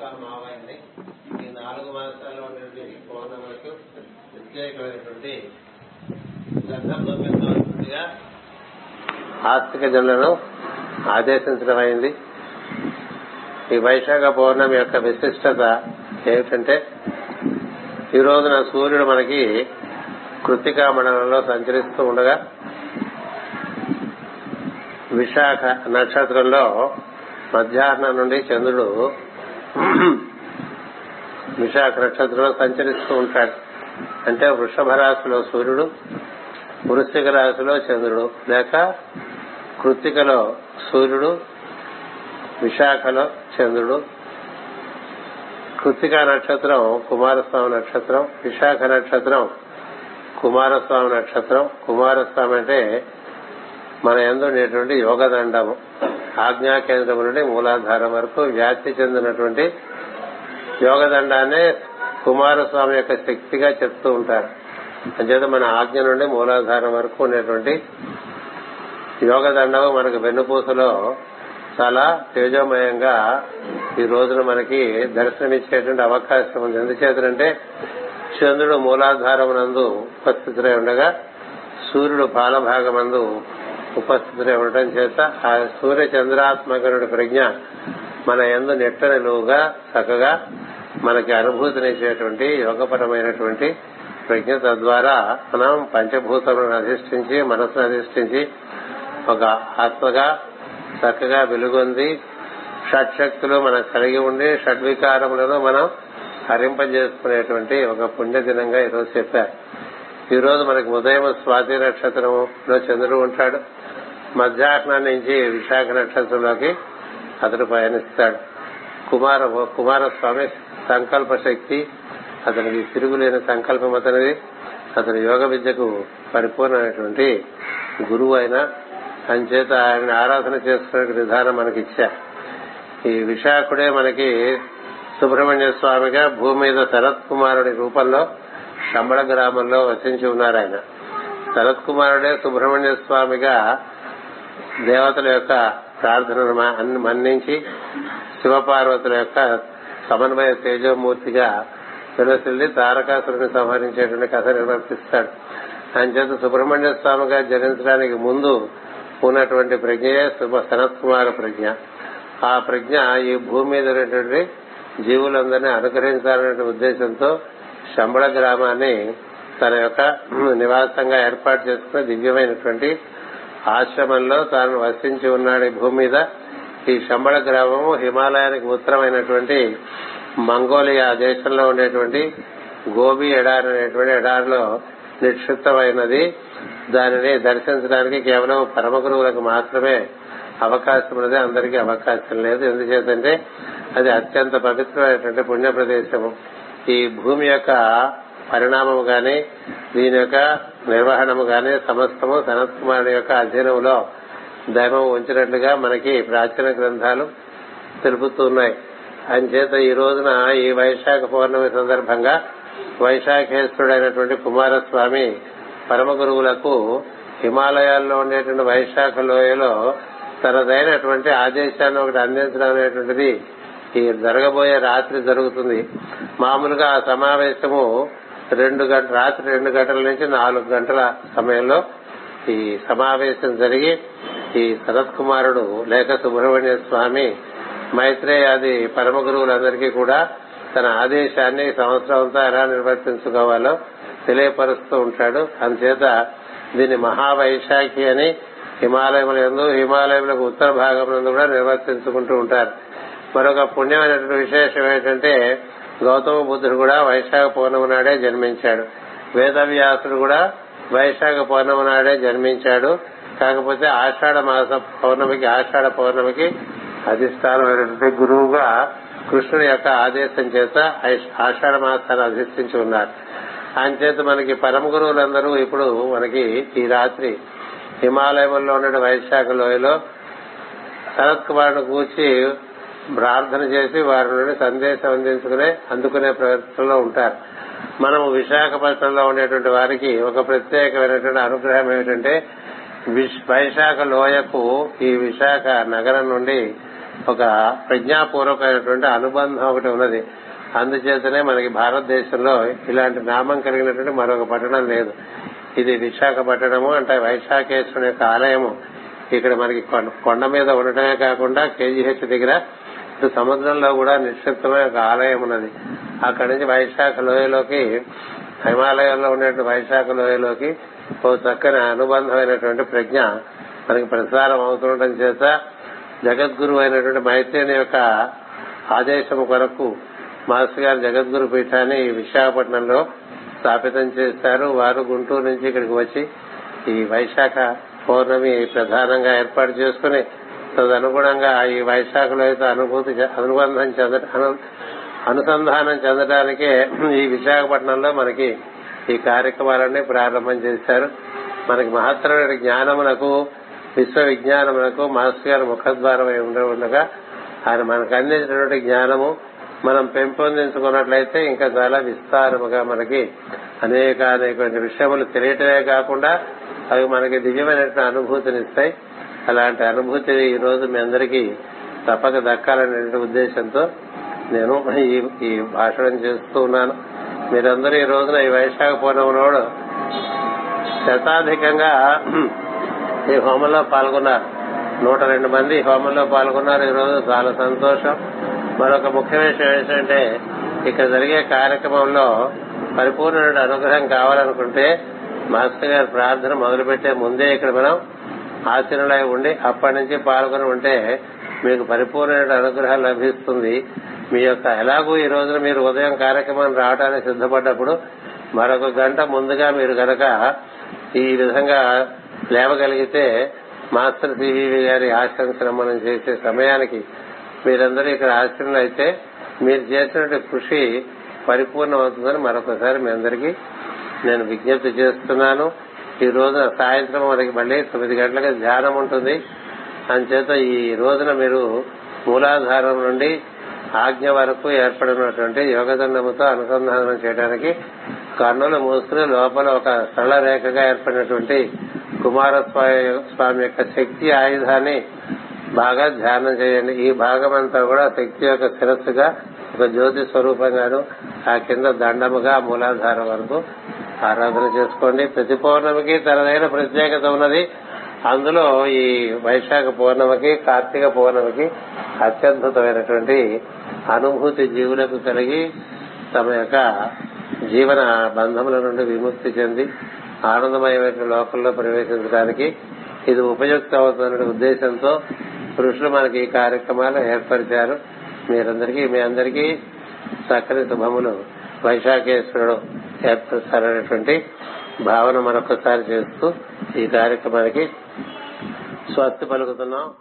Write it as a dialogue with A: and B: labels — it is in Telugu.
A: మాసా మావాయిని ఈ నాలుగు మాసాల్లో ఉన్నటువంటి పౌర్ణములకు ప్రత్యేకమైనటువంటి సందర్భంగా ఆస్తిక జనులను ఆదేశించడం అయింది ఈ వైశాఖ పౌర్ణమి యొక్క విశిష్టత ఏమిటంటే ఈ రోజున సూర్యుడు మనకి కృతికా మండలంలో సంచరిస్తూ ఉండగా విశాఖ నక్షత్రంలో మధ్యాహ్నం నుండి చంద్రుడు విశాఖ నక్షత్రంలో సంచరిస్తూ ఉంటాడు. అంటే వృషభ రాశిలో సూర్యుడు వృశ్చిక రాశిలో చంద్రుడు. లేక కృత్తికలో సూర్యుడు విశాఖలో చంద్రుడు. కృత్తిక నక్షత్రం కుమారస్వామి నక్షత్రం విశాఖ నక్షత్రం కుమారస్వామి నక్షత్రం. కుమారస్వామి అంటే మన ఎందుండేటువంటి యోగదండము. ఆజ్ఞా కేంద్రం నుండి మూలాధారం వరకు వ్యాప్తి చెందినటువంటి యోగదండాన్ని కుమారస్వామి యొక్క శక్తిగా చెప్తూ ఉంటారు. అంచేత మన ఆజ్ఞ నుండి మూలాధారం వరకు ఉండేటువంటి యోగదండము మనకు వెన్నుపూసలో చాలా తేజోమయంగా ఈ రోజున మనకి దర్శనమిచ్చేటువంటి అవకాశం ఉంది. ఎందుచేతంటే చంద్రుడు మూలాధారం నందు ఉపస్థితులై ఉండగా సూర్యుడు బాలభాగమందు ఉపస్థితులై ఉండటం చేత ఆ సూర్య చంద్రాత్మకుడి ప్రజ్ఞ మన ఎందు నెట్ట నిలువుగా చక్కగా మనకి అనుభూతినిచ్చేటువంటి యోగపరమైనటువంటి ప్రజ్ఞ తద్వారా మనం పంచభూతములను అధిష్ఠించి మనసును అధిష్ఠించి ఒక ఆత్మగా చక్కగా వెలుగొంది. షట్శక్తులు మనం కలిగి ఉండి షడ్వికారములను మనం హరింపజేసుకునేటువంటి ఒక పుణ్యదినంగా ఈరోజు చెప్పారు. ఈ రోజు మనకి ఉదయం స్వాతి నక్షత్రంలో చంద్రుడు ఉంటాడు. మధ్యాహ్నం నుంచి విశాఖ నక్షత్రంలోకి అతడు పయనిస్తాడు కుమార కుమారస్వామి సంకల్ప శక్తి అతనికి తిరుగులేని సంకల్పం అతనిది. అతని యోగ విద్యకు పరిపూర్ణమైనటువంటి గురువు అయినా అంచేత ఆయన ఆరాధన చేసుకునే విధానం మనకి ఇచ్చా ఈ విశాఖుడే మనకి సుబ్రహ్మణ్య స్వామిగా భూమి మీద శరత్ కుమారుడి రూపంలో శంబళ గ్రామంలో వసించి ఉన్నారు ఆయన శరత్ కుమారుడే సుబ్రహ్మణ్య స్వామిగా దేవతల యొక్క ప్రార్థనను మన్నించి శివపార్వతుల యొక్క సమన్వయ తేజోమూర్తిగా వెలసిల్లి తారకాసురుని సంహరించేటువంటి కథ నిర్వర్తిస్తాడు. ఆయన చేత సుబ్రహ్మణ్య స్వామిగా జరించడానికి ముందు ఉన్నటువంటి ప్రజ్ఞయే సనత్ కుమార ప్రజ్ఞ. ఆ ప్రజ్ఞ ఈ భూమి మీద ఉన్నటువంటి జీవులందరినీ అనుగ్రహించాలనే ఉద్దేశంతో శంబళ గ్రామాన్ని తన యొక్క నివాసంగా ఏర్పాటు చేసుకున్న దివ్యమైనటువంటి ఆశ్రమంలో తాను వసించి ఉన్నాడు ఈ భూమి మీద. ఈ శంబళ గ్రామము హిమాలయానికి ఉత్తరమైనటువంటి మంగోలియా దేశంలో ఉండేటువంటి గోబీ ఎడారి అనేటువంటి ఎడారిలో నిక్షిప్తమైనది. దానిని దర్శించడానికి కేవలం పరమ గురువులకు మాత్రమే అవకాశం ఉన్నది అందరికీ అవకాశం లేదు. ఎందుచేతంటే అది అత్యంత పవిత్రమైనటువంటి పుణ్య ప్రదేశము ఈ భూమి యొక్క పరిణామము గాని దీని యొక్క నిర్వహణము గాని సమస్తము సనత్ కుమారుడు యొక్క అధీనంలో దైవం ఉంచినట్లుగా మనకి ప్రాచీన గ్రంథాలు తెలుపుతున్నాయి అంచేత ఈ రోజున ఈ వైశాఖ పౌర్ణమి సందర్భంగా వైశాఖేశ్వరుడైనటువంటి కుమారస్వామి పరమ గురువులకు హిమాలయాల్లో ఉండేటువంటి వైశాఖ లోయలో తనదైనటువంటి ఆదేశాన్ని ఒకటి అందించడం అనేటువంటిది ఈ జరగబోయే రాత్రి జరుగుతుంది. మామూలుగా ఆ సమావేశము రెండు గంటల రాత్రి రెండు గంటల నుంచి నాలుగు గంటల సమయంలో ఈ సమావేశం జరిగి ఈ శరత్ కుమారుడు లేక సుబ్రహ్మణ్య స్వామి మైత్రేయాది పరమ గురువులందరికీ కూడా తన ఆదేశాన్ని సంవత్సరం అంతా ఎలా నిర్వర్తించుకోవాలో తెలియపరుస్తూ ఉంటాడు. అందుచేత దీన్ని మహావైశాఖి అని హిమాలయముల ఎందు హిమాలయములకు ఉత్తర భాగంలో కూడా నిర్వర్తించుకుంటూ ఉంటారు. మరొక పుణ్యమైనటువంటి విశేషం ఏంటంటే గౌతమ బుద్ధుడు కూడా వైశాఖ పౌర్ణమి నాడే జన్మించాడు. వేదవ్యాసుడు కూడా వైశాఖ పౌర్ణమి నాడే జన్మించాడు. కాకపోతే ఆషాఢ మాస పౌర్ణమికి ఆషాఢ పౌర్ణమికి అధిష్టానమైనటువంటి గురువుగా కృష్ణుని యొక్క ఆదేశం చేత ఆషాఢ మాసాన్ని అధిష్ఠించి ఉన్నారు. ఆయన చేత మనకి పరమ గురువులందరూ ఇప్పుడు మనకి ఈ రాత్రి హిమాలయంలో ఉన్న వైశాఖ లోయలో శరత్ కుమారుని కూర్చి ప్రార్థన చేసి వారి నుండి సందేశం అందించుకునే అందుకునే ప్రయత్నంలో ఉంటారు. మనము విశాఖపట్నంలో ఉండేటువంటి వారికి ఒక ప్రత్యేకమైనటువంటి అనుగ్రహం ఏమిటంటే వైశాఖ లోయకు ఈ విశాఖ నగరం నుండి ఒక ప్రజ్ఞాపూర్వకమైనటువంటి అనుబంధం ఒకటి ఉన్నది. అందుచేతనే మనకి భారతదేశంలో ఇలాంటి నామం కలిగినటువంటి మరొక పట్టణం లేదు. ఇది విశాఖపట్టణము అంటే వైశాఖేశ్వరుని యొక్క ఆలయము. ఇక్కడ మనకి కొండ మీద ఉండటమే కాకుండా కేజీహెచ్ దగ్గర ఇటు సముద్రంలో కూడా నిక్షిప్తమైన ఒక ఆలయం ఉన్నది. అక్కడి నుంచి వైశాఖ లోయలోకి హిమాలయాల్లో ఉన్నటువంటి వైశాఖ లోయలోకి ఓ చక్కని అనుబంధమైనటువంటి ప్రజ్ఞ మనకి ప్రసారం అవుతుండటం చేత జగద్గురు అయినటువంటి మైత్రేని యొక్క ఆదేశం కొరకు మాస్టర్ గారు జగద్గురు పీఠాన్ని విశాఖపట్నంలో స్థాపితం చేశారు. వారు గుంటూరు నుంచి ఇక్కడికి వచ్చి ఈ వైశాఖ పౌర్ణమి ప్రధానంగా ఏర్పాటు చేసుకుని తదనుగుణంగా ఈ వైశాఖలో అయితే అనుభూతి అనుబంధం చెంద అనుసంధానం చెందడానికే ఈ విశాఖపట్నంలో మనకి ఈ కార్యక్రమాలన్నీ ప్రారంభం చేశారు. మనకి మహత్తరమైన జ్ఞానమునకు విశ్వ విజ్ఞానమునకు మాస్టర్ గారు ముఖద్వారం ఉండగా ఆయన మనకు అందించినటువంటి జ్ఞానము మనం పెంపొందించుకున్నట్లయితే ఇంకా చాలా విస్తారముగా మనకి అనేక అనేక విషయములు తెలియటమే కాకుండా అవి మనకి దివ్యమైనటువంటి అనుభూతినిస్తాయి. అలాంటి అనుభూతి ఈ రోజు మీ అందరికీ తప్పక దక్కాలనే ఉద్దేశంతో నేను ఈ భాషణం చేస్తూ ఉన్నాను. మీరందరూ ఈ రోజున ఈ వైశాఖ పూర్ణం నాడు శతాధికంగా ఈ హోమంలో పాల్గొన్నారు. నూట రెండు మంది హోమంలో పాల్గొన్నారు. ఈ రోజు చాలా సంతోషం. మరొక ముఖ్య విషయం ఏంటంటే ఇక్కడ జరిగే కార్యక్రమంలో పరిపూర్ణ అనుగ్రహం కావాలనుకుంటే మాస్టర్ గారి ప్రార్థన మొదలుపెట్టే ముందే ఇక్కడ మనం ఆచరణలై ఉండి అప్పటి నుంచి పాల్గొని ఉంటే మీకు పరిపూర్ణమైన అనుగ్రహం లభిస్తుంది. మీ యొక్క ఎలాగూ ఈ రోజున మీరు ఉదయం కార్యక్రమం రావడానికి సిద్ధపడ్డప్పుడు మరొక గంట ముందుగా మీరు గనక ఈ విధంగా లేవగలిగితే మాస్టర్ సివివి గారి ఆశ్రమం మనం చేసే సమయానికి మీరందరూ ఇక్కడ ఆశ్రమంలో అయితే మీరు చేసినటువంటి కృషి పరిపూర్ణమవుతుందని మరొకసారి మీ అందరికీ నేను విజ్ఞప్తి చేస్తున్నాను. ఈ రోజున సాయంత్రం మనకి మళ్ళీ తొమ్మిది గంటలకు ధ్యానం ఉంటుంది. అంచేత ఈ రోజున మీరు మూలాధారం నుండి ఆజ్ఞ వరకు ఏర్పడినటువంటి యోగదండముతో అనుసంధానం చేయడానికి కన్నులు మూసుకుని లోపల ఒక సరళ రేఖగా ఏర్పడినటువంటి కుమారస్వామి యొక్క శక్తి ఆయుధాన్ని బాగా ధ్యానం చేయండి. ఈ భాగం అంతా కూడా శక్తి యొక్క శిరస్సుగా ఒక జ్యోతి స్వరూపంగాను ఆ కింద దండముగా మూలాధారం వరకు ఆరాధన చేసుకోండి. ప్రతి పౌర్ణమికి తనదైన ప్రత్యేకత ఉన్నది. అందులో ఈ వైశాఖ పౌర్ణమికి కార్తీక పౌర్ణమికి అత్యద్భుతమైనటువంటి అనుభూతి జీవులకు కలిగి తమ యొక్క జీవన బంధముల నుండి విముక్తి చెంది ఆనందమయమైన లోకంలో ప్రవేశించడానికి ఇది ఉపయుక్త అవుతున్న ఉద్దేశంతో పురుషులు మనకి ఈ కార్యక్రమాలు ఏర్పరిచారు. మీరందరికీ మీ అందరికీ చక్కని శుభములు. వైశాఖేశ్వరుడు. ఏర్పరుస్తారనేటువంటి భావన మరొకసారి చేస్తూ ఈ కార్యక్రమానికి స్వస్తి పలుకుతున్నాం.